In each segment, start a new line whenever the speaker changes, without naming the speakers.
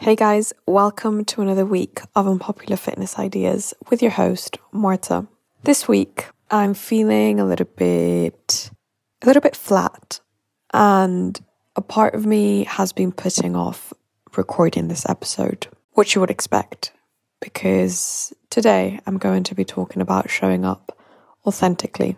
Hey guys, welcome to another week of Unpopular Fitness Ideas with your host, Marta. This week, I'm feeling a little bit, a little bit flat, and a part of me has been putting off recording this episode, which you would expect, because today I'm going to be talking about showing up authentically.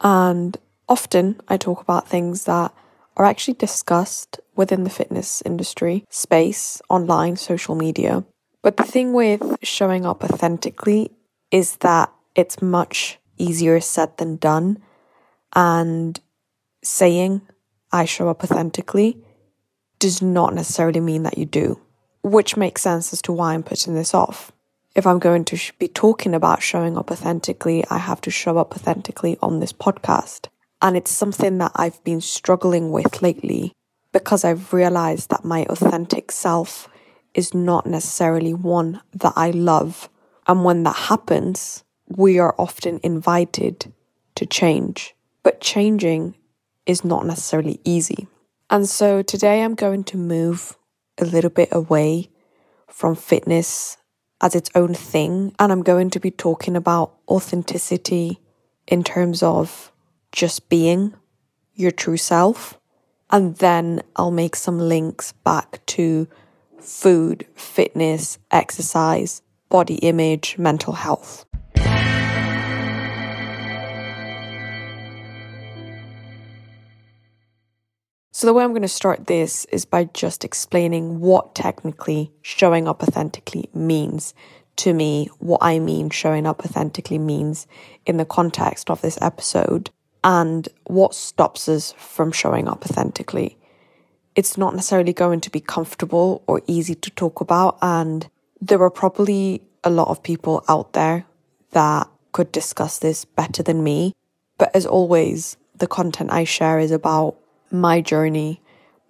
And often I talk about things that are actually discussed within the fitness industry, space, online, social media. But the thing with showing up authentically is that it's much easier said than done. And saying, I show up authentically, does not necessarily mean that you do, which makes sense as to why I'm putting this off. If I'm going to be talking about showing up authentically, I have to show up authentically on this podcast. And it's something that I've been struggling with lately because I've realized that my authentic self is not necessarily one that I love. And when that happens, we are often invited to change. But changing is not necessarily easy. And so today I'm going to move a little bit away from fitness as its own thing. And I'm going to be talking about authenticity in terms of just being your true self. And then I'll make some links back to food, fitness, exercise, body image, mental health. So, the way I'm going to start this is by just explaining what technically showing up authentically means to me, what I mean showing up authentically means in the context of this episode, and what stops us from showing up authentically. It's not necessarily going to be comfortable or easy to talk about, and there are probably a lot of people out there that could discuss this better than me. But as always, the content I share is about my journey,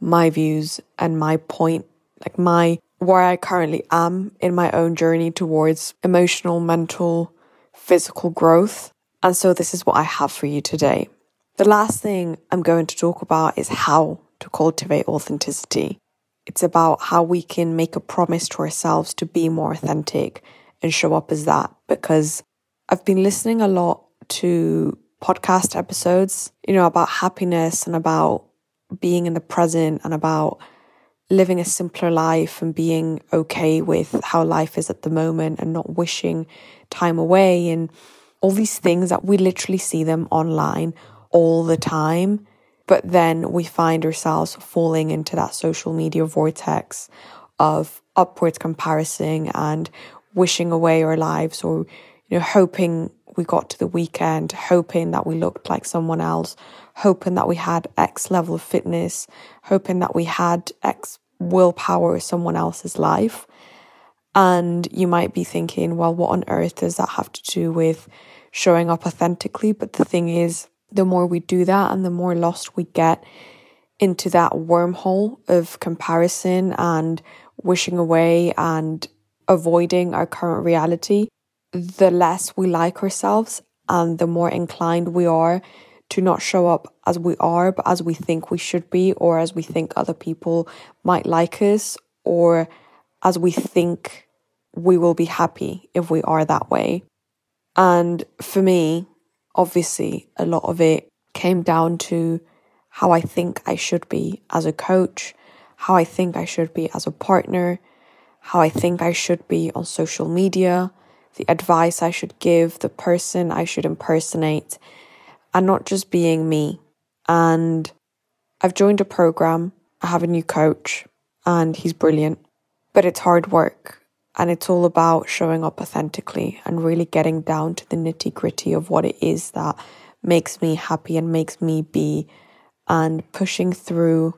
my views, and my point, like my where I currently am in my own journey towards emotional, mental, physical growth. And so this is what I have for you today. The last thing I'm going to talk about is how to cultivate authenticity. It's about how we can make a promise to ourselves to be more authentic and show up as that because I've been listening a lot to podcast episodes, you know, about happiness and about being in the present and about living a simpler life and being okay with how life is at the moment and not wishing time away and all these things that we literally see them online all the time. But then we find ourselves falling into that social media vortex of upwards comparison and wishing away our lives or, you know, hoping we got to the weekend, hoping that we looked like someone else, hoping that we had X level of fitness, hoping that we had X willpower in someone else's life. And you might be thinking, well, what on earth does that have to do with showing up authentically? But the thing is, the more we do that and the more lost we get into that wormhole of comparison and wishing away and avoiding our current reality, the less we like ourselves and the more inclined we are to not show up as we are, but as we think we should be, or as we think other people might like us, or as we think we will be happy if we are that way. And for me, obviously, a lot of it came down to how I think I should be as a coach, how I think I should be as a partner, how I think I should be on social media, the advice I should give, the person I should impersonate, and not just being me. And I've joined a program, I have a new coach, and he's brilliant, but it's hard work. And it's all about showing up authentically and really getting down to the nitty gritty of what it is that makes me happy and makes me be, and pushing through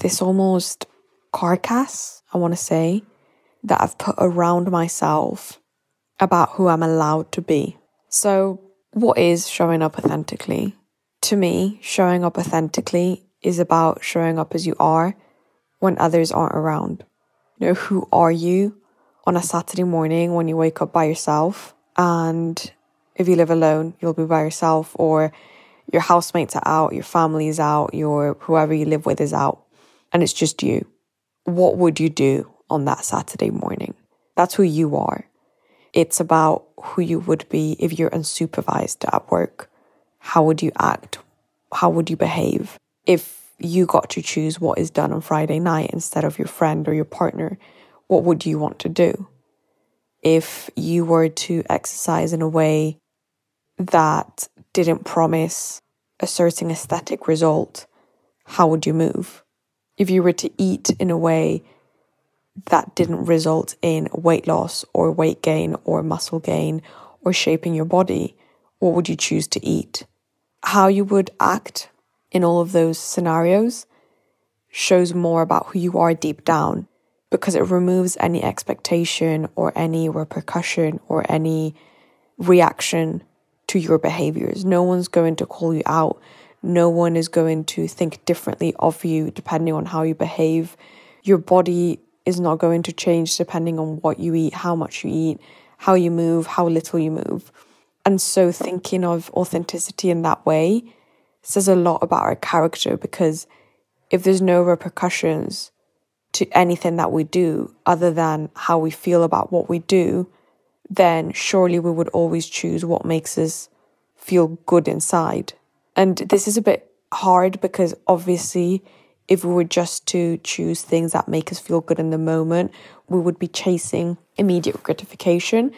this almost carcass, I want to say, that I've put around myself about who I'm allowed to be. So, what is showing up authentically? To me, showing up authentically is about showing up as you are when others aren't around. You know, who are you on a Saturday morning when you wake up by yourself? And if you live alone, you'll be by yourself, or your housemates are out, your family's out, your whoever you live with is out, and it's just you. What would you do on that Saturday morning. That's who you are. It's about who you would be if you're unsupervised at work. How would you act? How would you behave? If you got to choose what is done on Friday night instead of your friend or your partner, what would you want to do? If you were to exercise in a way that didn't promise a certain aesthetic result, how would you move? If you were to eat in a way that didn't result in weight loss or weight gain or muscle gain or shaping your body, what would you choose to eat? How you would act in all of those scenarios shows more about who you are deep down because it removes any expectation or any repercussion or any reaction to your behaviors. No one's going to call you out. No one is going to think differently of you depending on how you behave. Your body is not going to change depending on what you eat, how much you eat, how you move, how little you move. And so thinking of authenticity in that way says a lot about our character because if there's no repercussions to anything that we do other than how we feel about what we do, then surely we would always choose what makes us feel good inside. And this is a bit hard because obviously if we were just to choose things that make us feel good in the moment, we would be chasing immediate gratification.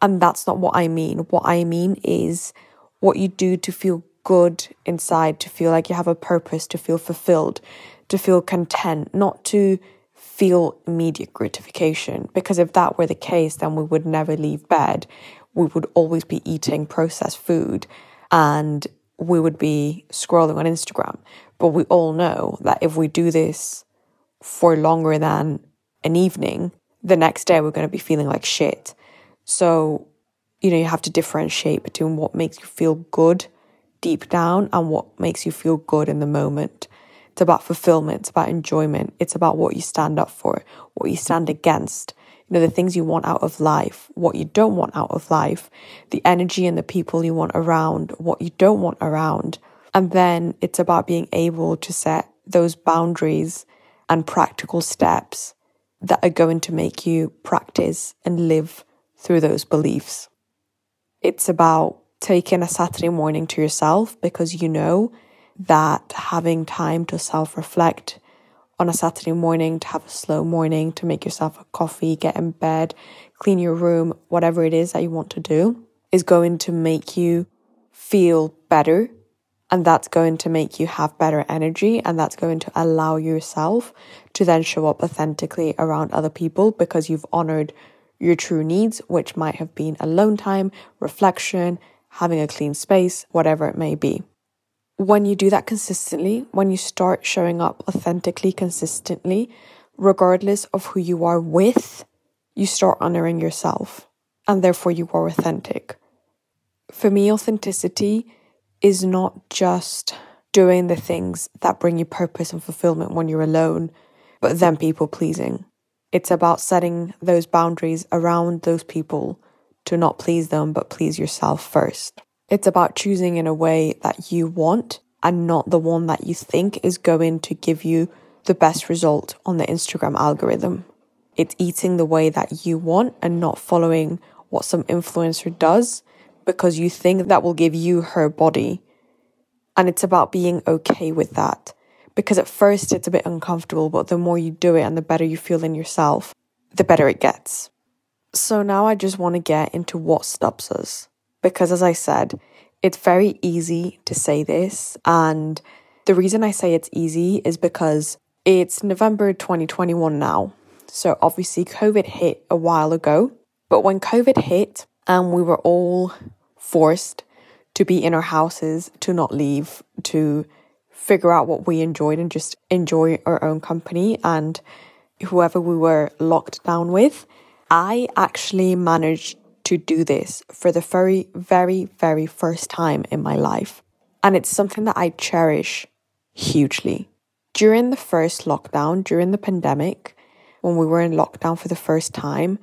And that's not what I mean. What I mean is what you do to feel good inside, to feel like you have a purpose, to feel fulfilled, to feel content, not to feel immediate gratification. Because if that were the case, then we would never leave bed. We would always be eating processed food and we would be scrolling on Instagram. But we all know that if we do this for longer than an evening, the next day we're going to be feeling like shit. So, you know, you have to differentiate between what makes you feel good deep down and what makes you feel good in the moment. It's about fulfillment, it's about enjoyment, it's about what you stand up for, what you stand against, you know, the things you want out of life, what you don't want out of life, the energy and the people you want around, what you don't want around. And then it's about being able to set those boundaries and practical steps that are going to make you practice and live through those beliefs. It's about taking a Saturday morning to yourself because you know that having time to self reflect on a Saturday morning, to have a slow morning, to make yourself a coffee, get in bed, clean your room, whatever it is that you want to do, is going to make you feel better. And that's going to make you have better energy. And that's going to allow yourself to then show up authentically around other people because you've honored your true needs, which might have been alone time, reflection, having a clean space, whatever it may be. When you do that consistently, when you start showing up authentically, consistently, regardless of who you are with, you start honoring yourself and therefore you are authentic. For me, authenticity is not just doing the things that bring you purpose and fulfillment when you're alone, but then people pleasing. It's about setting those boundaries around those people to not please them, but please yourself first. It's about choosing in a way that you want and not the one that you think is going to give you the best result on the Instagram algorithm. It's eating the way that you want and not following what some influencer does because you think that will give you her body. And it's about being okay with that. Because at first it's a bit uncomfortable, but the more you do it and the better you feel in yourself, the better it gets. So now I just want to get into what stops us. Because as I said, it's very easy to say this. And the reason I say it's easy is because it's November 2021 now. So obviously, COVID hit a while ago. But when COVID hit and we were all forced to be in our houses, to not leave, to figure out what we enjoyed and just enjoy our own company and whoever we were locked down with. I actually managed to do this for the very, very, very first time in my life. And it's something that I cherish hugely. During the first lockdown, during the pandemic, when we were in lockdown for the first time,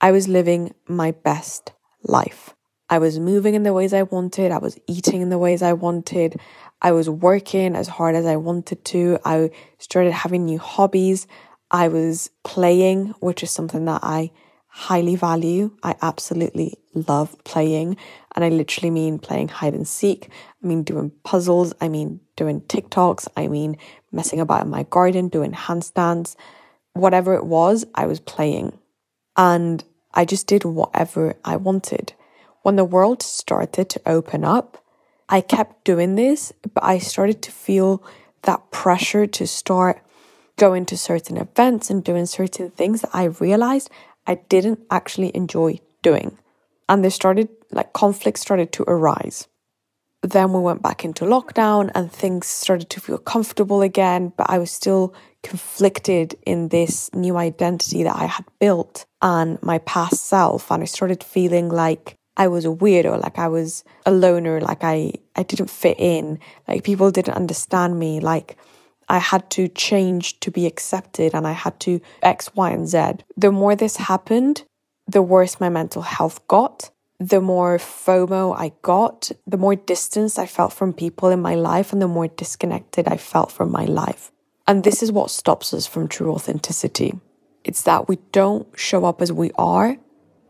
I was living my best life. I was moving in the ways I wanted. I was eating in the ways I wanted. I was working as hard as I wanted to. I started having new hobbies. I was playing, which is something that I highly value. I absolutely love playing. And I literally mean playing hide and seek. I mean doing puzzles. I mean doing TikToks. I mean messing about in my garden, doing handstands. Whatever it was, I was playing. And I just did whatever I wanted. When the world started to open up, I kept doing this, but I started to feel that pressure to start going to certain events and doing certain things that I realized I didn't actually enjoy doing. And there started, like, conflict started to arise. Then we went back into lockdown and things started to feel comfortable again, but I was still conflicted in this new identity that I had built and my past self. And I started feeling like I was a weirdo, like I was a loner, like I, I didn't fit in, like people didn't understand me, like I had to change to be accepted and I had to X, Y, and Z. The more this happened, the worse my mental health got. The more FOMO I got, the more distance I felt from people in my life, and the more disconnected I felt from my life. And this is what stops us from true authenticity. It's that we don't show up as we are,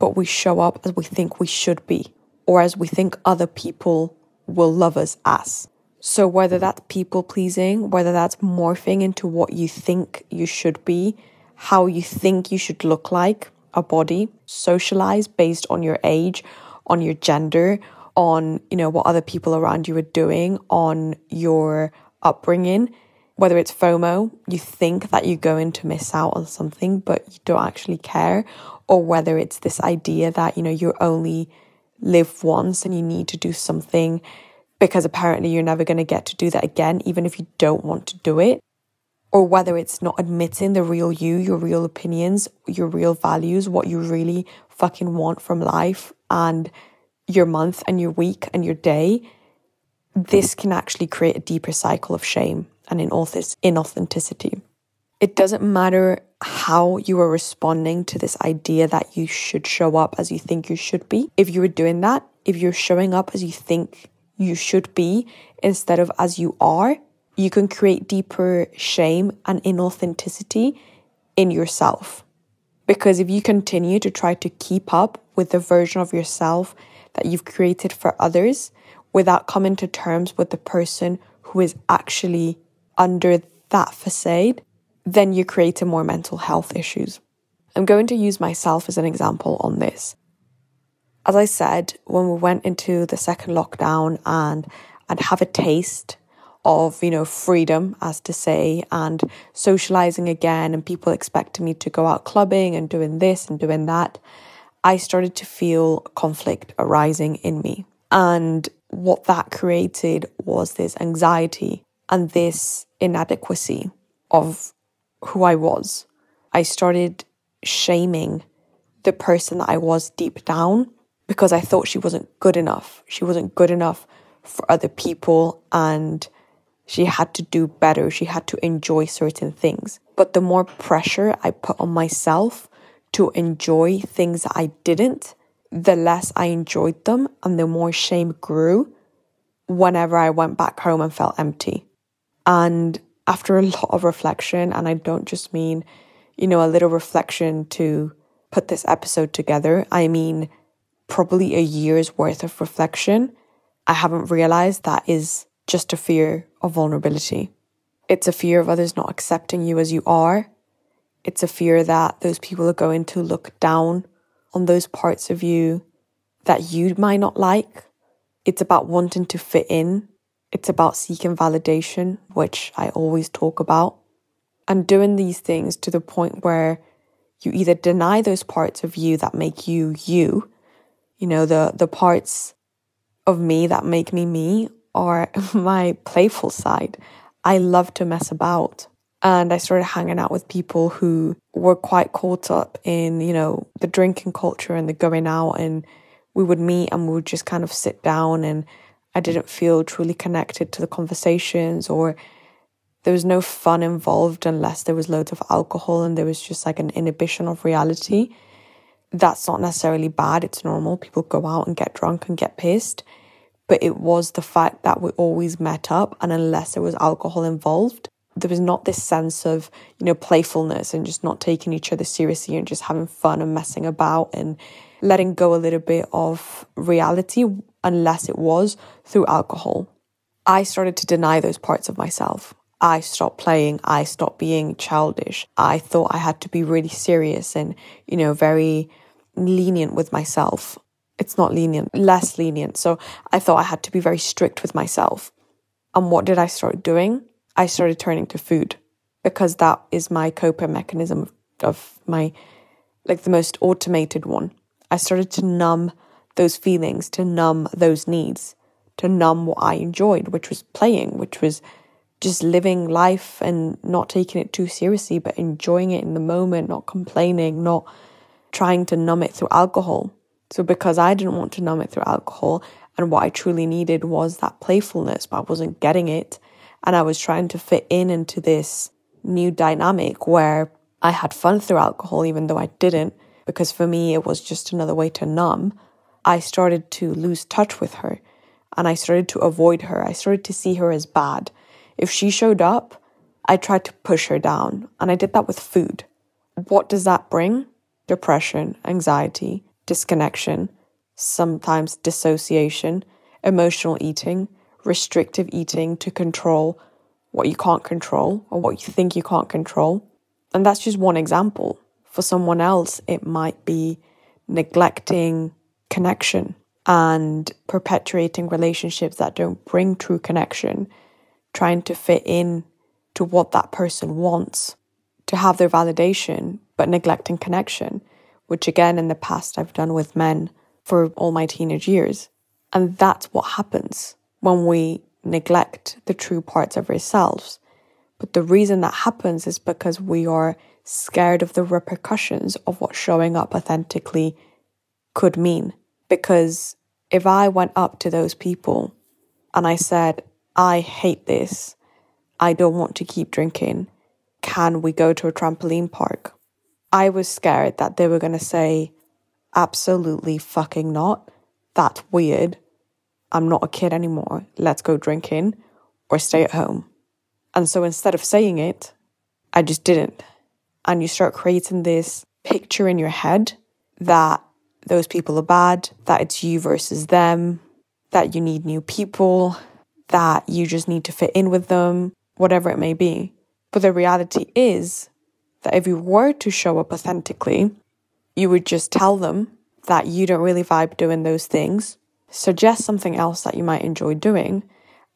but we show up as we think we should be, or as we think other people will love us as. So, whether that's people pleasing, whether that's morphing into what you think you should be, how you think you should look like, a body, socialize based on your age, on your gender, on, you know, what other people around you are doing, on your upbringing, whether it's FOMO, you think that you're going to miss out on something, but you don't actually care, or whether it's this idea that, you know, you only live once and you need to do something because apparently you're never going to get to do that again, even if you don't want to do it. Or whether it's not admitting the real you, your real opinions, your real values, what you really fucking want from life and your month and your week and your day. This can actually create a deeper cycle of shame and inauthenticity. It doesn't matter how you are responding to this idea that you should show up as you think you should be. If you are doing that, if you're showing up as you think you should be instead of as you are, you can create deeper shame and inauthenticity in yourself. Because if you continue to try to keep up with the version of yourself that you've created for others without coming to terms with the person who is actually under that facade, then you create more mental health issues. I'm going to use myself as an example on this. As I said, when we went into the second lockdown and I'd have a taste of, you know, freedom, as to say, and socializing again, and people expecting me to go out clubbing and doing this and doing that, I started to feel conflict arising in me. And what that created was this anxiety and this inadequacy of who I was. I started shaming the person that I was deep down because I thought she wasn't good enough. She wasn't good enough for other people and she had to do better. She had to enjoy certain things. But the more pressure I put on myself to enjoy things I didn't, the less I enjoyed them and the more shame grew whenever I went back home and felt empty. And after a lot of reflection, and I don't just mean, you know, a little reflection to put this episode together, I mean probably a year's worth of reflection, I haven't realized that is just a fear of vulnerability. It's a fear of others not accepting you as you are. It's a fear that those people are going to look down on those parts of you that you might not like. It's about wanting to fit in. It's about seeking validation, which I always talk about. And doing these things to the point where you either deny those parts of you that make you you you know, the, the parts of me that make me me are my playful side. I love to mess about. And I started hanging out with people who were quite caught up in, you know, the drinking culture and the going out. And we would meet and we would just kind of sit down. And I didn't feel truly connected to the conversations or there was no fun involved unless there was loads of alcohol and there was just like an inhibition of reality that's not necessarily bad. It's normal. People go out and get drunk and get pissed. But it was the fact that we always met up, and unless there was alcohol involved, there was not this sense of, you know, playfulness and just not taking each other seriously and just having fun and messing about and letting go a little bit of reality unless it was through alcohol. I started to deny those parts of myself. I stopped playing. I stopped being childish. I thought I had to be really serious and, you know, very lenient with myself. It's not lenient, less lenient. So I thought I had to be very strict with myself. And what did I start doing? I started turning to food because that is my coping mechanism of my, like the most automated one. I started to numb those feelings, to numb those needs, to numb what I enjoyed, which was playing, which was just living life and not taking it too seriously, but enjoying it in the moment, not complaining, not trying to numb it through alcohol. So, because I didn't want to numb it through alcohol, and what I truly needed was that playfulness, but I wasn't getting it. And I was trying to fit in into this new dynamic where I had fun through alcohol, even though I didn't, because for me, it was just another way to numb. I started to lose touch with her and I started to avoid her. I started to see her as bad. If she showed up, I tried to push her down, and I did that with food. What does that bring? Depression, anxiety, disconnection, sometimes dissociation, emotional eating, restrictive eating to control what you can't control or what you think you can't control. And that's just one example. For someone else, it might be neglecting connection and perpetuating relationships that don't bring true connection, trying to fit in to what that person wants, to have their validation, but neglecting connection, which again in the past I've done with men for all my teenage years. And that's what happens when we neglect the true parts of ourselves. But the reason that happens is because we are scared of the repercussions of what showing up authentically could mean. Because if I went up to those people and I said, I hate this, I don't want to keep drinking, can we go to a trampoline park? I was scared that they were going to say, absolutely fucking not. That's weird. I'm not a kid anymore. Let's go drinking or stay at home. And so instead of saying it, I just didn't. And you start creating this picture in your head that those people are bad, that it's you versus them, that you need new people, that you just need to fit in with them, whatever it may be. But the reality is that if you were to show up authentically, you would just tell them that you don't really vibe doing those things, suggest something else that you might enjoy doing,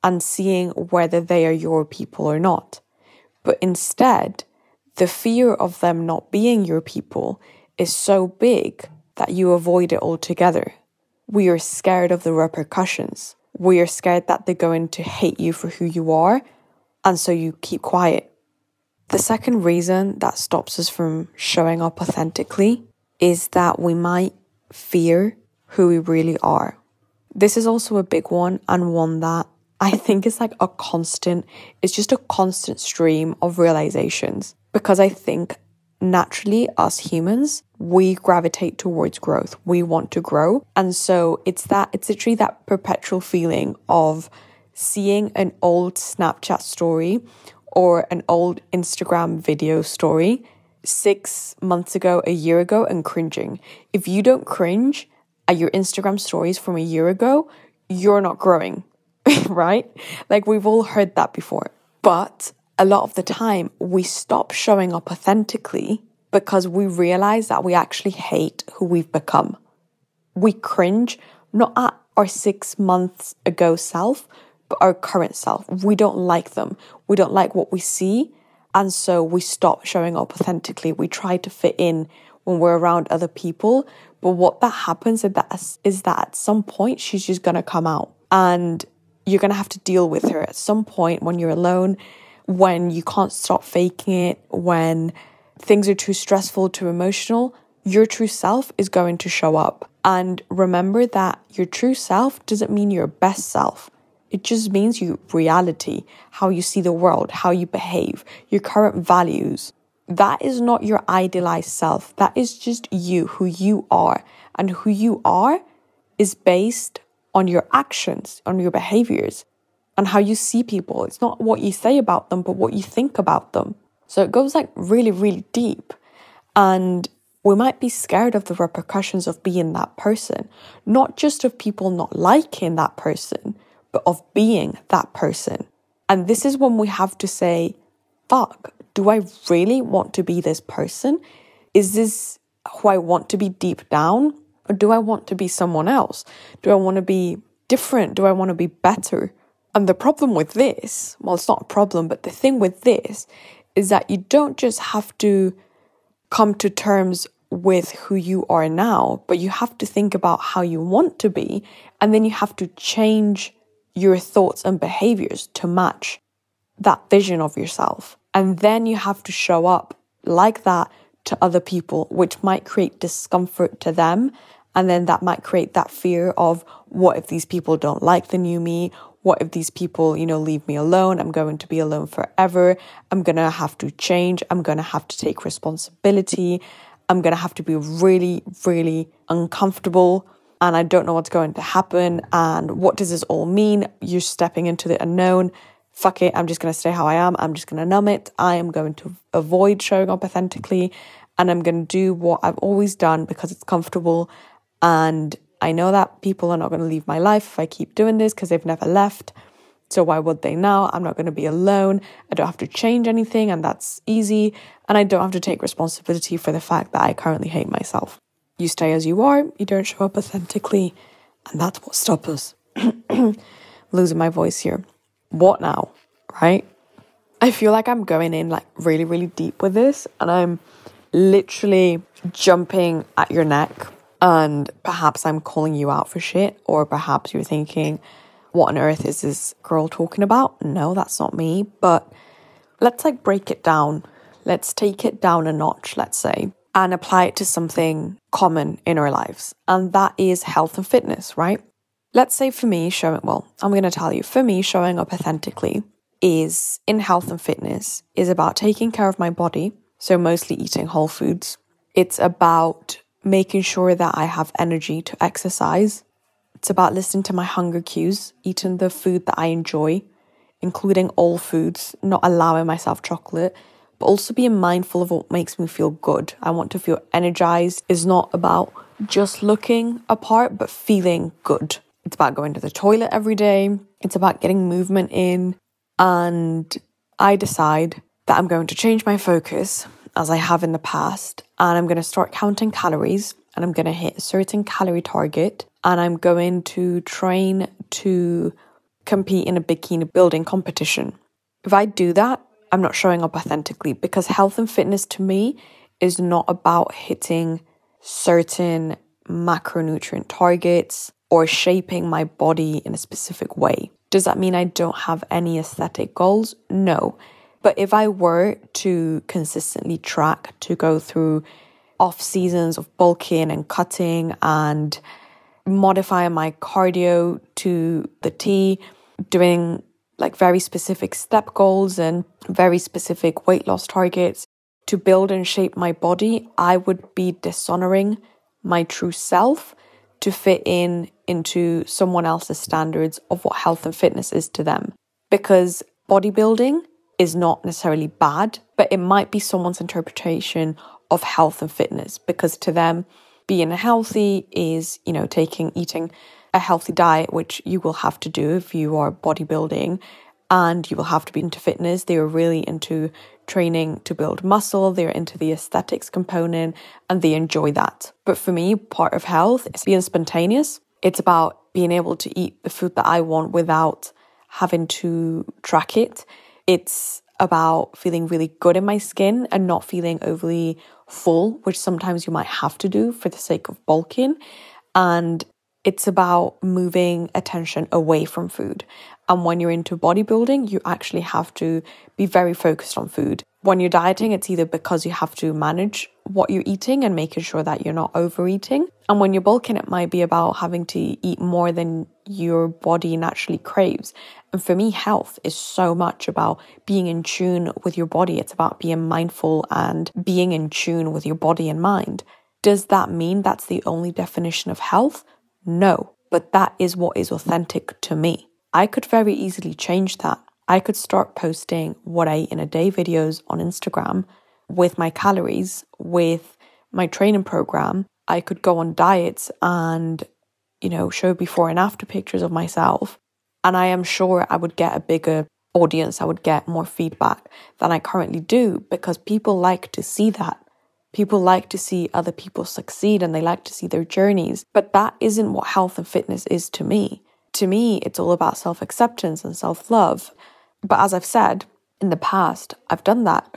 and seeing whether they are your people or not. But instead, the fear of them not being your people is so big that you avoid it altogether. We are scared of the repercussions. We are scared that they're going to hate you for who you are, and so you keep quiet. The second reason that stops us from showing up authentically is that we might fear who we really are. This is also a big one, and one that I think is like a constant, it's just a constant stream of realizations because I think naturally, us humans, we gravitate towards growth. We want to grow. And so it's that, it's literally that perpetual feeling of seeing an old Snapchat story or an old Instagram video story six months ago, a year ago, and cringing. If you don't cringe at your Instagram stories from a year ago, you're not growing, right? Like we've all heard that before. But a lot of the time we stop showing up authentically because we realize that we actually hate who we've become. We cringe not at our six months ago self, but our current self. We don't like them. We don't like what we see. And so we stop showing up authentically. We try to fit in when we're around other people. But what that happens is that, is that at some point she's just going to come out and you're going to have to deal with her at some point when you're alone when you can't stop faking it, when things are too stressful, too emotional, your true self is going to show up. And remember that your true self doesn't mean your best self. It just means your reality, how you see the world, how you behave, your current values. That is not your idealized self. That is just you, who you are. And who you are is based on your actions, on your behaviors. And how you see people. It's not what you say about them, but what you think about them. So it goes like really, really deep. And we might be scared of the repercussions of being that person, not just of people not liking that person, but of being that person. And this is when we have to say, fuck, do I really want to be this person? Is this who I want to be deep down? Or do I want to be someone else? Do I want to be different? Do I want to be better? And the problem with this, well, it's not a problem, but the thing with this is that you don't just have to come to terms with who you are now, but you have to think about how you want to be. And then you have to change your thoughts and behaviors to match that vision of yourself. And then you have to show up like that to other people, which might create discomfort to them. And then that might create that fear of what if these people don't like the new me? What if these people, you know, leave me alone? I'm going to be alone forever. I'm going to have to change. I'm going to have to take responsibility. I'm going to have to be really, really uncomfortable. And I don't know what's going to happen. And what does this all mean? You're stepping into the unknown. Fuck it. I'm just going to stay how I am. I'm just going to numb it. I am going to avoid showing up authentically. And I'm going to do what I've always done because it's comfortable. And I know that people are not going to leave my life if I keep doing this because they've never left. So why would they now? I'm not going to be alone. I don't have to change anything, and that's easy. And I don't have to take responsibility for the fact that I currently hate myself. You stay as you are, you don't show up authentically, and that's what stops us. Losing my voice here. What now? Right? I feel like I'm going in like really, really deep with this, and I'm literally jumping at your neck and perhaps I'm calling you out for shit, or perhaps you're thinking, what on earth is this girl talking about? No, that's not me. But let's like break it down. Let's take it down a notch, let's say, and apply it to something common in our lives. And that is health and fitness, right? Let's say for me, showing, well, I'm going to tell you, for me, showing up authentically is in health and fitness is about taking care of my body. So mostly eating whole foods. It's about making sure that I have energy to exercise. It's about listening to my hunger cues, eating the food that I enjoy, including all foods, not allowing myself chocolate, but also being mindful of what makes me feel good. I want to feel energized. It's not about just looking apart, but feeling good. It's about going to the toilet every day. It's about getting movement in. And I decide that I'm going to change my focus as I have in the past. And I'm going to start counting calories and I'm going to hit a certain calorie target. And I'm going to train to compete in a bikini building competition. If I do that, I'm not showing up authentically because health and fitness to me is not about hitting certain macronutrient targets or shaping my body in a specific way. Does that mean I don't have any aesthetic goals? No. But if I were to consistently track to go through off seasons of bulking and cutting and modifying my cardio to the T, doing like very specific step goals and very specific weight loss targets to build and shape my body, I would be dishonoring my true self to fit in into someone else's standards of what health and fitness is to them. Because bodybuilding is not necessarily bad, but it might be someone's interpretation of health and fitness because to them, being healthy is, you know, taking, eating a healthy diet, which you will have to do if you are bodybuilding and you will have to be into fitness. They are really into training to build muscle, they're into the aesthetics component and they enjoy that. But for me, part of health is being spontaneous. It's about being able to eat the food that I want without having to track it. It's about feeling really good in my skin and not feeling overly full, which sometimes you might have to do for the sake of bulking. And it's about moving attention away from food. And when you're into bodybuilding, you actually have to be very focused on food. When you're dieting, it's either because you have to manage what you're eating and making sure that you're not overeating. And when you're bulking, it might be about having to eat more than your body naturally craves. And for me, health is so much about being in tune with your body. It's about being mindful and being in tune with your body and mind. Does that mean that's the only definition of health? No, but that is what is authentic to me. I could very easily change that. I could start posting what I eat in a day videos on Instagram with my calories, with my training program. I could go on diets and, you know, show before and after pictures of myself. And I am sure I would get a bigger audience, I would get more feedback than I currently do because people like to see that. People like to see other people succeed and they like to see their journeys. But that isn't what health and fitness is to me. To me, it's all about self acceptance and self love. But as I've said in the past, I've done that.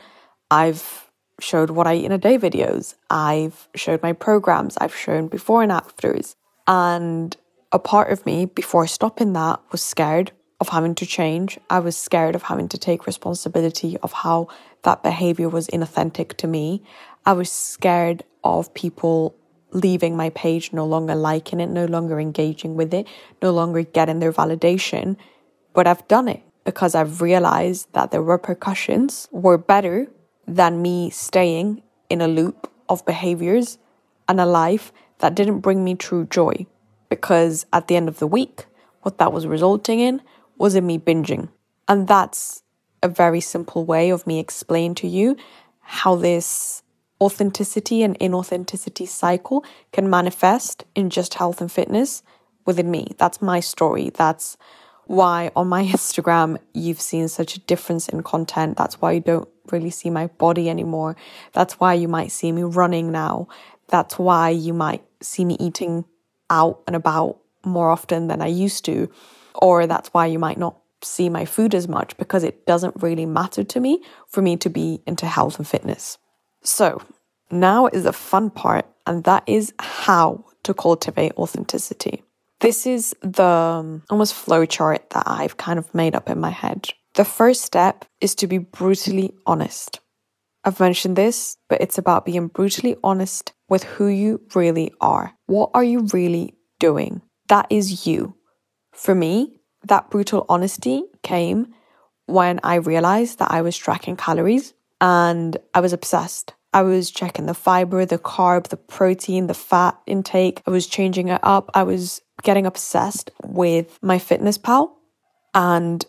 I've showed what I eat in a day videos. I've showed my programs. I've shown before and afters. And a part of me, before stopping that, was scared of having to change. I was scared of having to take responsibility of how that behavior was inauthentic to me. I was scared of people leaving my page, no longer liking it, no longer engaging with it, no longer getting their validation. But I've done it because I've realized that the repercussions were better than me staying in a loop of behaviors and a life that didn't bring me true joy. Because at the end of the week, what that was resulting in was in me binging. And that's a very simple way of me explaining to you how this authenticity and inauthenticity cycle can manifest in just health and fitness within me. That's my story. That's why on my Instagram you've seen such a difference in content. That's why you don't really see my body anymore. That's why you might see me running now. That's why you might see me eating out and about more often than I used to. Or that's why you might not see my food as much because it doesn't really matter to me for me to be into health and fitness. So now is the fun part, and that is how to cultivate authenticity. This is the um, almost flow chart that I've kind of made up in my head. The first step is to be brutally honest. I've mentioned this, but it's about being brutally honest with who you really are. What are you really doing? That is you. For me, that brutal honesty came when I realized that I was tracking calories and I was obsessed. I was checking the fiber, the carb, the protein, the fat intake. I was changing it up. I was getting obsessed with MyFitnessPal. And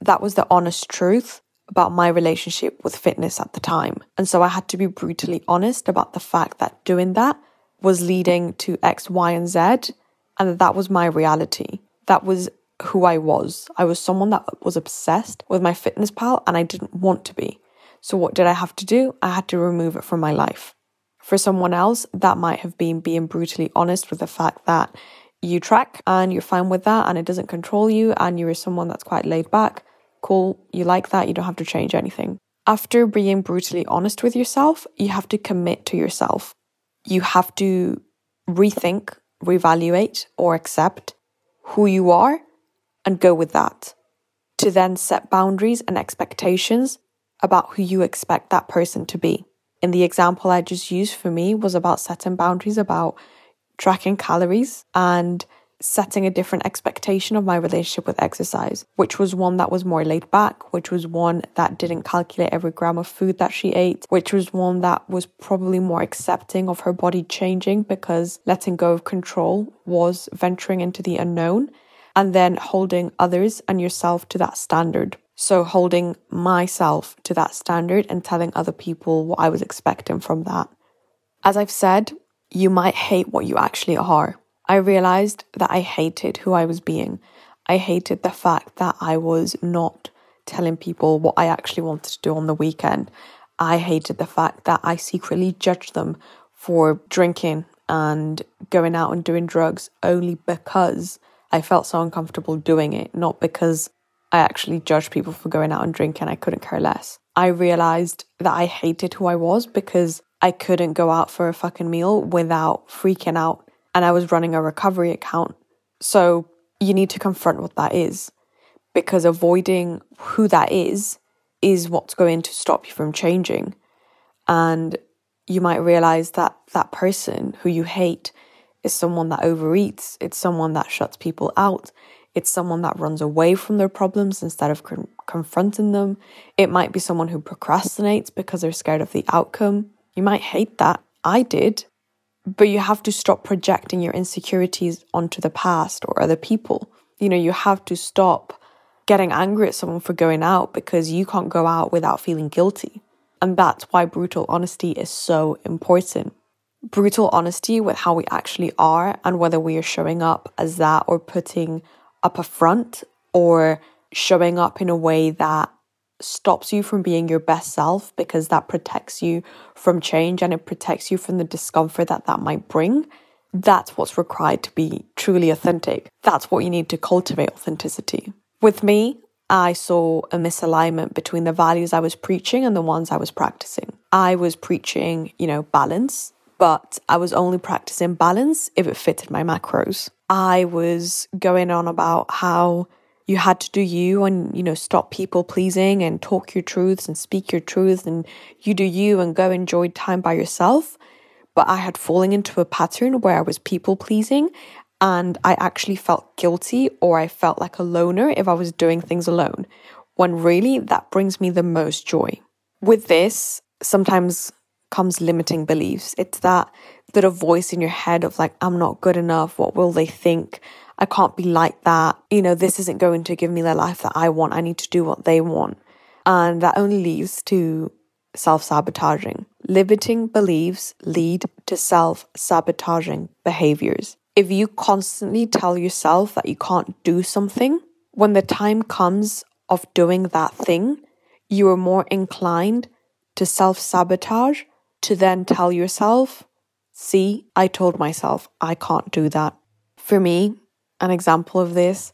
that was the honest truth about my relationship with fitness at the time. And so I had to be brutally honest about the fact that doing that was leading to X, Y, and Z. And that, that was my reality. That was who I was. I was someone that was obsessed with MyFitnessPal, and I didn't want to be. So, what did I have to do? I had to remove it from my life. For someone else, that might have been being brutally honest with the fact that you track and you're fine with that and it doesn't control you and you're someone that's quite laid back. Cool, you like that, you don't have to change anything. After being brutally honest with yourself, you have to commit to yourself. You have to rethink, reevaluate, or accept who you are and go with that. To then set boundaries and expectations about who you expect that person to be. In the example I just used for me was about setting boundaries about tracking calories and setting a different expectation of my relationship with exercise, which was one that was more laid back, which was one that didn't calculate every gram of food that she ate, which was one that was probably more accepting of her body changing because letting go of control was venturing into the unknown and then holding others and yourself to that standard. So, holding myself to that standard and telling other people what I was expecting from that. As I've said, you might hate what you actually are. I realized that I hated who I was being. I hated the fact that I was not telling people what I actually wanted to do on the weekend. I hated the fact that I secretly judged them for drinking and going out and doing drugs only because I felt so uncomfortable doing it, not because I actually judged people for going out and drinking. I couldn't care less. I realized that I hated who I was because I couldn't go out for a fucking meal without freaking out. And I was running a recovery account. So you need to confront what that is because avoiding who that is is what's going to stop you from changing. And you might realize that that person who you hate is someone that overeats, it's someone that shuts people out, it's someone that runs away from their problems instead of con- confronting them. It might be someone who procrastinates because they're scared of the outcome. You might hate that. I did. But you have to stop projecting your insecurities onto the past or other people. You know, you have to stop getting angry at someone for going out because you can't go out without feeling guilty. And that's why brutal honesty is so important. Brutal honesty with how we actually are and whether we are showing up as that or putting up a front or showing up in a way that stops you from being your best self because that protects you from change and it protects you from the discomfort that that might bring. That's what's required to be truly authentic. That's what you need to cultivate authenticity. With me, I saw a misalignment between the values I was preaching and the ones I was practicing. I was preaching, you know, balance, but I was only practicing balance if it fitted my macros. I was going on about how you had to do you and you know stop people pleasing and talk your truths and speak your truths and you do you and go enjoy time by yourself. But i had fallen into a pattern where i was people pleasing and i actually felt guilty or i felt like a loner if i was doing things alone. When really that brings me the most joy. With this sometimes comes limiting beliefs it's that little voice in your head of like i'm not good enough what will they think I can't be like that. You know, this isn't going to give me the life that I want. I need to do what they want. And that only leads to self sabotaging. Limiting beliefs lead to self sabotaging behaviors. If you constantly tell yourself that you can't do something, when the time comes of doing that thing, you are more inclined to self sabotage to then tell yourself, see, I told myself I can't do that. For me, an example of this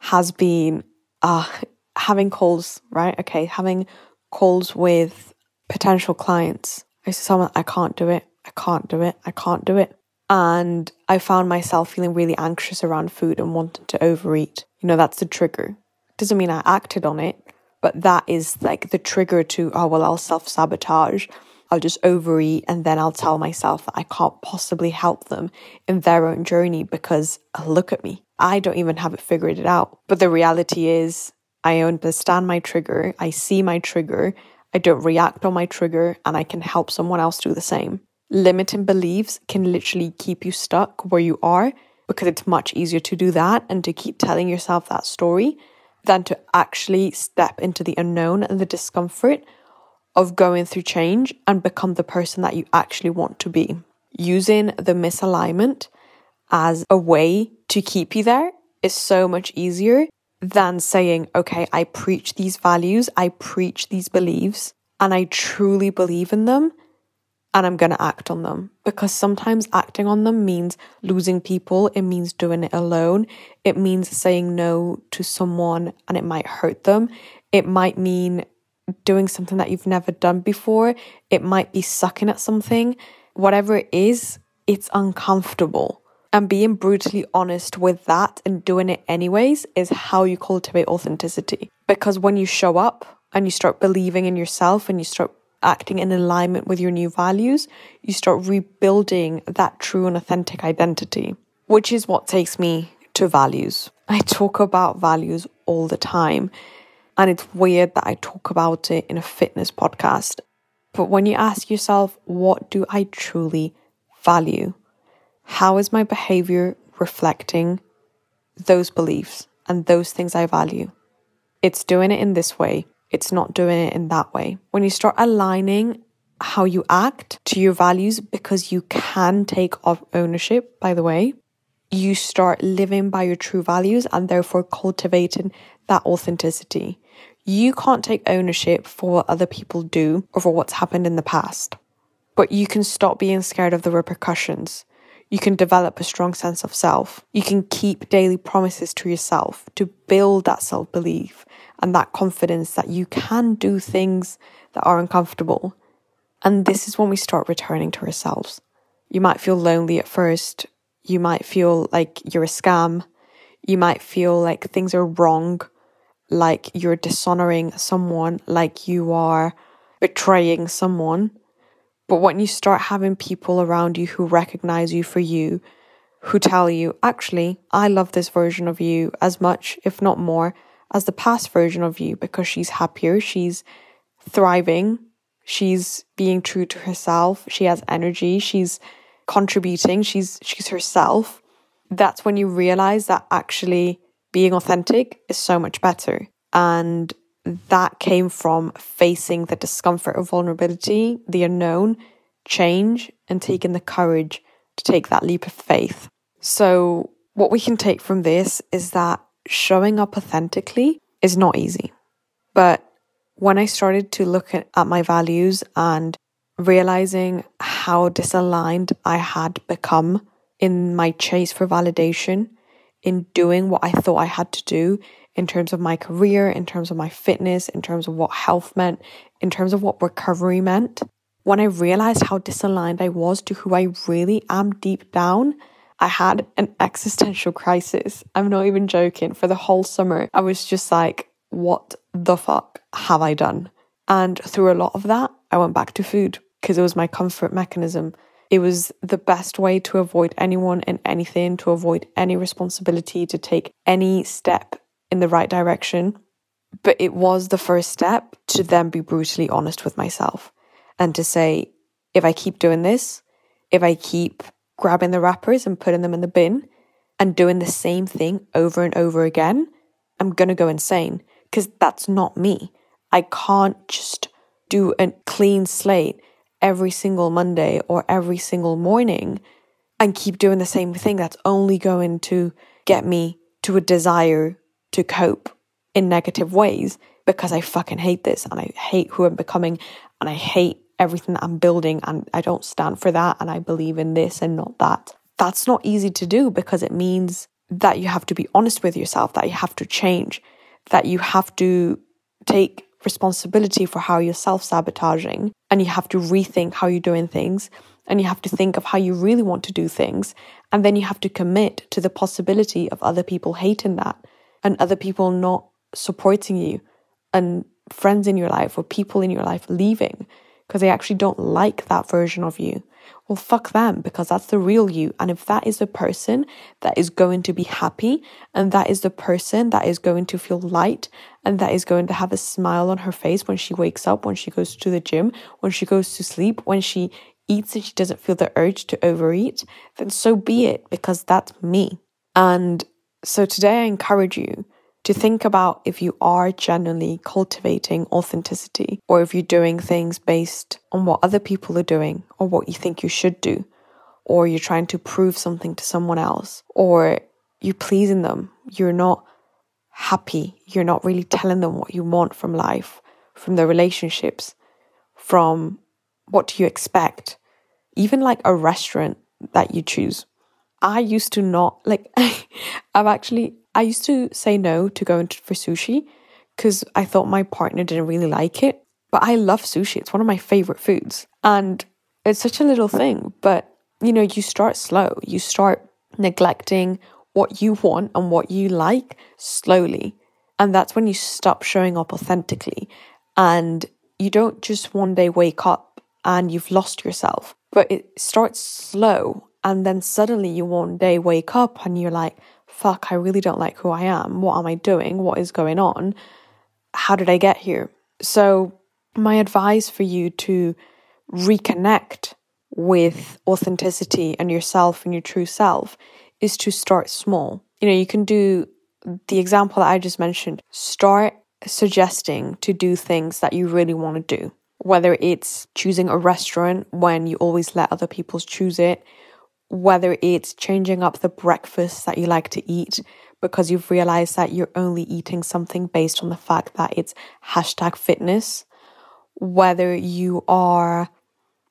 has been uh, having calls, right? Okay, having calls with potential clients. I said, someone, I can't do it. I can't do it. I can't do it. And I found myself feeling really anxious around food and wanting to overeat. You know, that's the trigger. Doesn't mean I acted on it, but that is like the trigger to, oh, well, I'll self sabotage. I'll just overeat and then I'll tell myself that I can't possibly help them in their own journey because uh, look at me. I don't even have it figured it out. But the reality is, I understand my trigger, I see my trigger, I don't react on my trigger, and I can help someone else do the same. Limiting beliefs can literally keep you stuck where you are because it's much easier to do that and to keep telling yourself that story than to actually step into the unknown and the discomfort of going through change and become the person that you actually want to be. Using the misalignment as a way to keep you there is so much easier than saying, okay, I preach these values, I preach these beliefs, and I truly believe in them, and I'm going to act on them. Because sometimes acting on them means losing people, it means doing it alone, it means saying no to someone and it might hurt them, it might mean doing something that you've never done before. It might be sucking at something. Whatever it is, it's uncomfortable. And being brutally honest with that and doing it anyways is how you cultivate authenticity. Because when you show up and you start believing in yourself and you start acting in alignment with your new values, you start rebuilding that true and authentic identity, which is what takes me to values. I talk about values all the time and it's weird that I talk about it in a fitness podcast. But when you ask yourself, what do I truly value? How is my behavior reflecting those beliefs and those things I value? It's doing it in this way, it's not doing it in that way. When you start aligning how you act to your values, because you can take ownership, by the way, you start living by your true values and therefore cultivating that authenticity. You can't take ownership for what other people do or for what's happened in the past, but you can stop being scared of the repercussions. You can develop a strong sense of self. You can keep daily promises to yourself to build that self belief and that confidence that you can do things that are uncomfortable. And this is when we start returning to ourselves. You might feel lonely at first. You might feel like you're a scam. You might feel like things are wrong like you're dishonoring someone, like you are betraying someone. But when you start having people around you who recognize you for you, who tell you, actually, I love this version of you as much, if not more, as the past version of you because she's happier, she's thriving, she's being true to herself, she has energy, she's contributing, she's she's herself. That's when you realize that actually being authentic is so much better. And that came from facing the discomfort of vulnerability, the unknown, change, and taking the courage to take that leap of faith. So, what we can take from this is that showing up authentically is not easy. But when I started to look at, at my values and realizing how disaligned I had become in my chase for validation, in doing what I thought I had to do in terms of my career, in terms of my fitness, in terms of what health meant, in terms of what recovery meant. When I realized how disaligned I was to who I really am deep down, I had an existential crisis. I'm not even joking. For the whole summer, I was just like, what the fuck have I done? And through a lot of that, I went back to food because it was my comfort mechanism. It was the best way to avoid anyone and anything, to avoid any responsibility, to take any step in the right direction. But it was the first step to then be brutally honest with myself and to say, if I keep doing this, if I keep grabbing the wrappers and putting them in the bin and doing the same thing over and over again, I'm going to go insane because that's not me. I can't just do a clean slate every single Monday or every single morning and keep doing the same thing. That's only going to get me to a desire to cope in negative ways because I fucking hate this and I hate who I'm becoming and I hate everything that I'm building and I don't stand for that and I believe in this and not that. That's not easy to do because it means that you have to be honest with yourself, that you have to change, that you have to take responsibility for how you're self sabotaging and you have to rethink how you're doing things and you have to think of how you really want to do things. And then you have to commit to the possibility of other people hating that and other people not supporting you and friends in your life or people in your life leaving because they actually don't like that version of you. Well, fuck them because that's the real you. And if that is the person that is going to be happy and that is the person that is going to feel light and that is going to have a smile on her face when she wakes up, when she goes to the gym, when she goes to sleep, when she eats and she doesn't feel the urge to overeat, then so be it because that's me. And so today I encourage you to think about if you are genuinely cultivating authenticity or if you're doing things based on what other people are doing or what you think you should do, or you're trying to prove something to someone else, or you're pleasing them, you're not happy, you're not really telling them what you want from life, from the relationships, from what do you expect, even like a restaurant that you choose. I used to not like, I've actually I used to say no to going for sushi because I thought my partner didn't really like it. But I love sushi. It's one of my favorite foods. And it's such a little thing. But, you know, you start slow. You start neglecting what you want and what you like slowly. And that's when you stop showing up authentically. And you don't just one day wake up and you've lost yourself, but it starts slow. And then suddenly you one day wake up and you're like, fuck, I really don't like who I am. What am I doing? What is going on? How did I get here? So, my advice for you to reconnect with authenticity and yourself and your true self is to start small. You know, you can do the example that I just mentioned. Start suggesting to do things that you really want to do, whether it's choosing a restaurant when you always let other people choose it, whether it's changing up the breakfast that you like to eat because you've realized that you're only eating something based on the fact that it's hashtag fitness, whether you are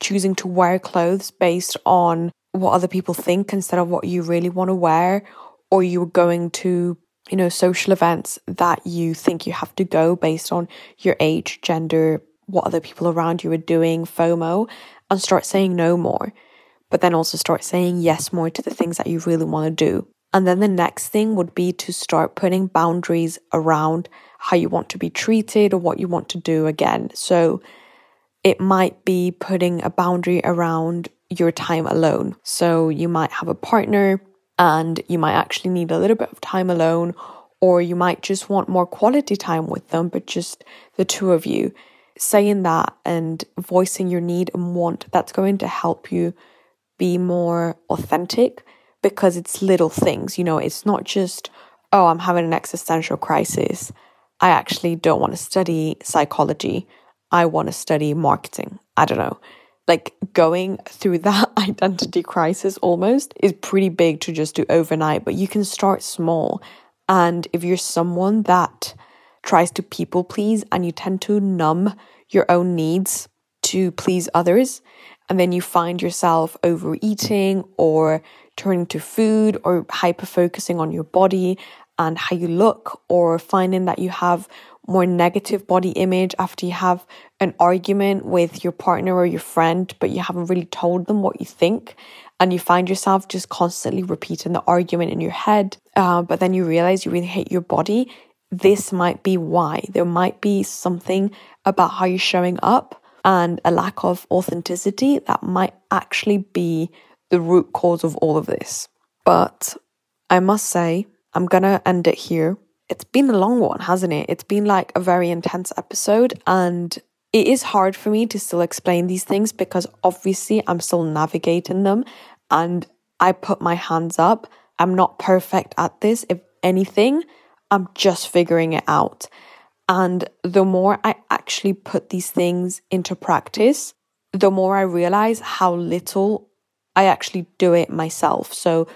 choosing to wear clothes based on what other people think instead of what you really want to wear, or you're going to, you know, social events that you think you have to go based on your age, gender, what other people around you are doing, FOMO, and start saying no more but then also start saying yes more to the things that you really want to do. And then the next thing would be to start putting boundaries around how you want to be treated or what you want to do again. So it might be putting a boundary around your time alone. So you might have a partner and you might actually need a little bit of time alone, or you might just want more quality time with them, but just the two of you. Saying that and voicing your need and want, that's going to help you be more authentic because it's little things, you know, it's not just oh, I'm having an existential crisis. I actually don't want to study psychology. I want to study marketing. I don't know. Like going through that identity crisis almost is pretty big to just do overnight, but you can start small. And if you're someone that tries to people please and you tend to numb your own needs to please others, and then you find yourself overeating or turning to food or hyper focusing on your body and how you look, or finding that you have more negative body image after you have an argument with your partner or your friend, but you haven't really told them what you think. And you find yourself just constantly repeating the argument in your head, uh, but then you realize you really hate your body. This might be why. There might be something about how you're showing up and a lack of authenticity that might actually be the root cause of all of this. But I must say, I'm gonna end it here. It's been a long one, hasn't it? It's been like a very intense episode, and it is hard for me to still explain these things because obviously I'm still navigating them and I put my hands up. I'm not perfect at this. If anything, I'm just figuring it out. And the more I actually put these things into practice, the more I realize how little I actually do it myself. So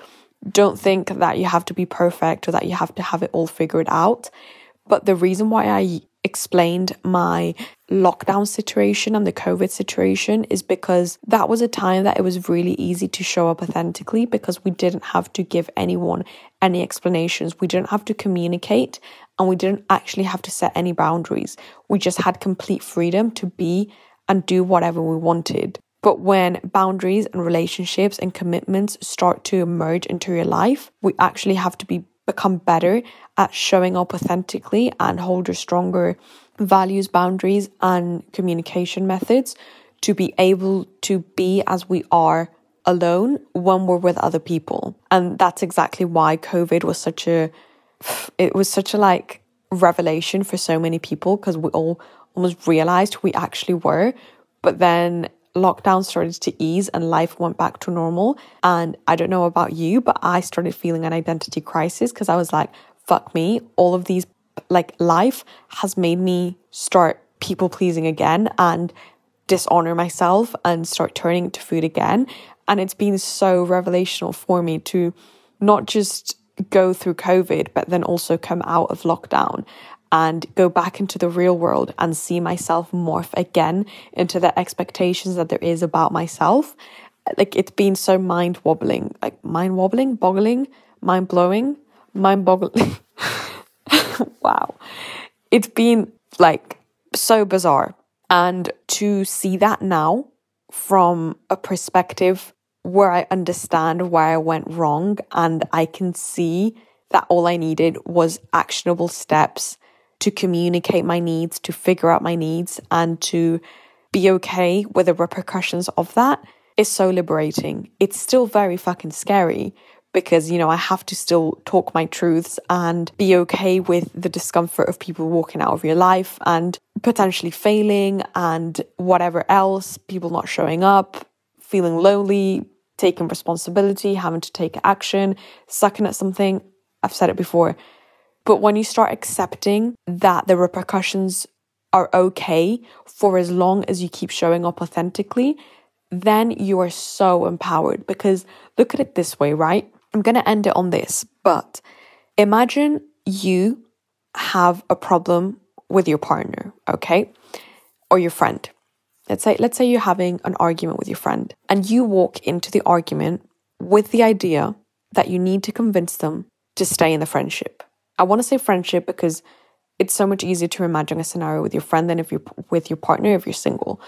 don't think that you have to be perfect or that you have to have it all figured out. But the reason why I explained my lockdown situation and the COVID situation is because that was a time that it was really easy to show up authentically because we didn't have to give anyone any explanations. We didn't have to communicate and we didn't actually have to set any boundaries. We just had complete freedom to be and do whatever we wanted. But when boundaries and relationships and commitments start to emerge into your life, we actually have to be become better at showing up authentically and hold your stronger values, boundaries, and communication methods to be able to be as we are alone when we're with other people. And that's exactly why COVID was such a it was such a like revelation for so many people because we all almost realized who we actually were. But then lockdown started to ease and life went back to normal. And I don't know about you, but I started feeling an identity crisis because I was like, fuck me, all of these, like, life has made me start people pleasing again and dishonor myself and start turning to food again. And it's been so revelational for me to not just go through COVID, but then also come out of lockdown and go back into the real world and see myself morph again into the expectations that there is about myself. Like it's been so mind wobbling, like mind wobbling, boggling, mind blowing, mind boggling. wow. It's been like so bizarre. And to see that now from a perspective where I understand where I went wrong and I can see that all I needed was actionable steps to communicate my needs, to figure out my needs, and to be okay with the repercussions of that is so liberating. It's still very fucking scary because, you know, I have to still talk my truths and be okay with the discomfort of people walking out of your life and potentially failing and whatever else, people not showing up, feeling lonely, taking responsibility, having to take action, sucking at something. I've said it before. But when you start accepting that the repercussions are okay for as long as you keep showing up authentically, then you are so empowered. Because look at it this way, right? I'm going to end it on this, but imagine you have a problem with your partner, okay? Or your friend. Let's say let's say you're having an argument with your friend and you walk into the argument with the idea that you need to convince them to stay in the friendship. I want to say friendship because it's so much easier to imagine a scenario with your friend than if you're with your partner if you're single.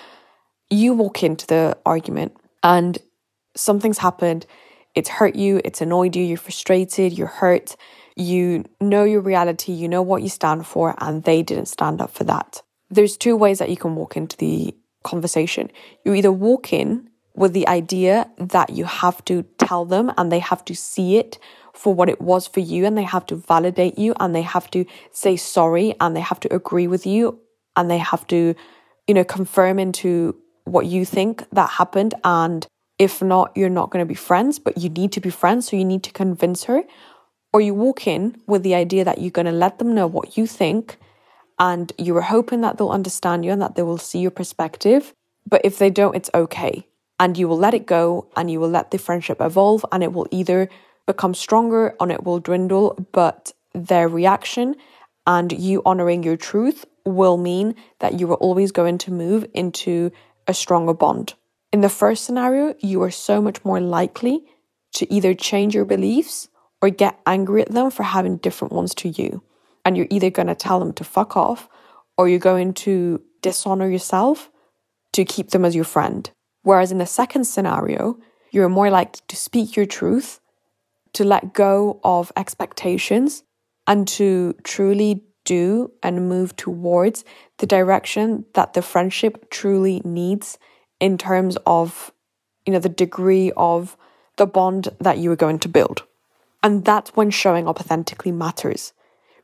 You walk into the argument and something's happened, it's hurt you, it's annoyed you, you're frustrated, you're hurt, you know your reality, you know what you stand for, and they didn't stand up for that. There's two ways that you can walk into the conversation. You either walk in with the idea that you have to tell them and they have to see it for what it was for you and they have to validate you and they have to say sorry and they have to agree with you and they have to, you know, confirm into what you think that happened. And if not, you're not going to be friends, but you need to be friends. So you need to convince her. Or you walk in with the idea that you're going to let them know what you think and you are hoping that they'll understand you and that they will see your perspective. But if they don't, it's okay. And you will let it go and you will let the friendship evolve and it will either become stronger or it will dwindle. But their reaction and you honoring your truth will mean that you are always going to move into a stronger bond. In the first scenario, you are so much more likely to either change your beliefs or get angry at them for having different ones to you. And you're either going to tell them to fuck off or you're going to dishonor yourself to keep them as your friend. Whereas in the second scenario, you're more likely to speak your truth, to let go of expectations, and to truly do and move towards the direction that the friendship truly needs in terms of you know the degree of the bond that you are going to build and that's when showing up authentically matters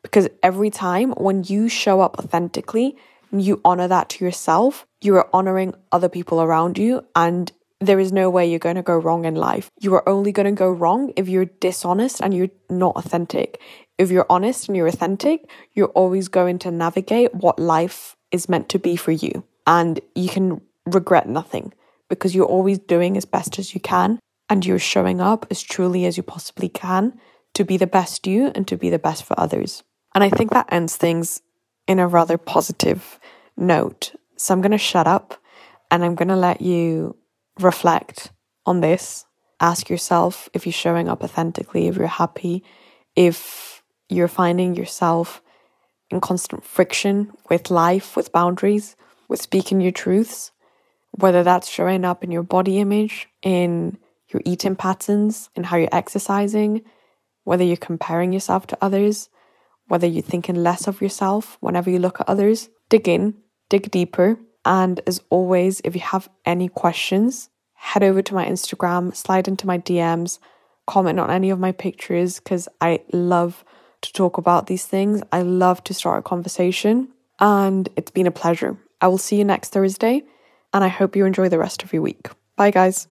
because every time when you show up authentically and you honor that to yourself you are honoring other people around you and there is no way you're going to go wrong in life. You are only going to go wrong if you're dishonest and you're not authentic. If you're honest and you're authentic, you're always going to navigate what life is meant to be for you. And you can regret nothing because you're always doing as best as you can and you're showing up as truly as you possibly can to be the best you and to be the best for others. And I think that ends things in a rather positive note. So I'm going to shut up and I'm going to let you reflect on this. Ask yourself if you're showing up authentically, if you're happy, if you're finding yourself in constant friction with life, with boundaries, with speaking your truths, whether that's showing up in your body image, in your eating patterns, in how you're exercising, whether you're comparing yourself to others, whether you're thinking less of yourself whenever you look at others. Dig in, dig deeper, and as always, if you have any questions, head over to my Instagram, slide into my DMs, comment on any of my pictures because I love to talk about these things. I love to start a conversation, and it's been a pleasure. I will see you next Thursday, and I hope you enjoy the rest of your week. Bye, guys.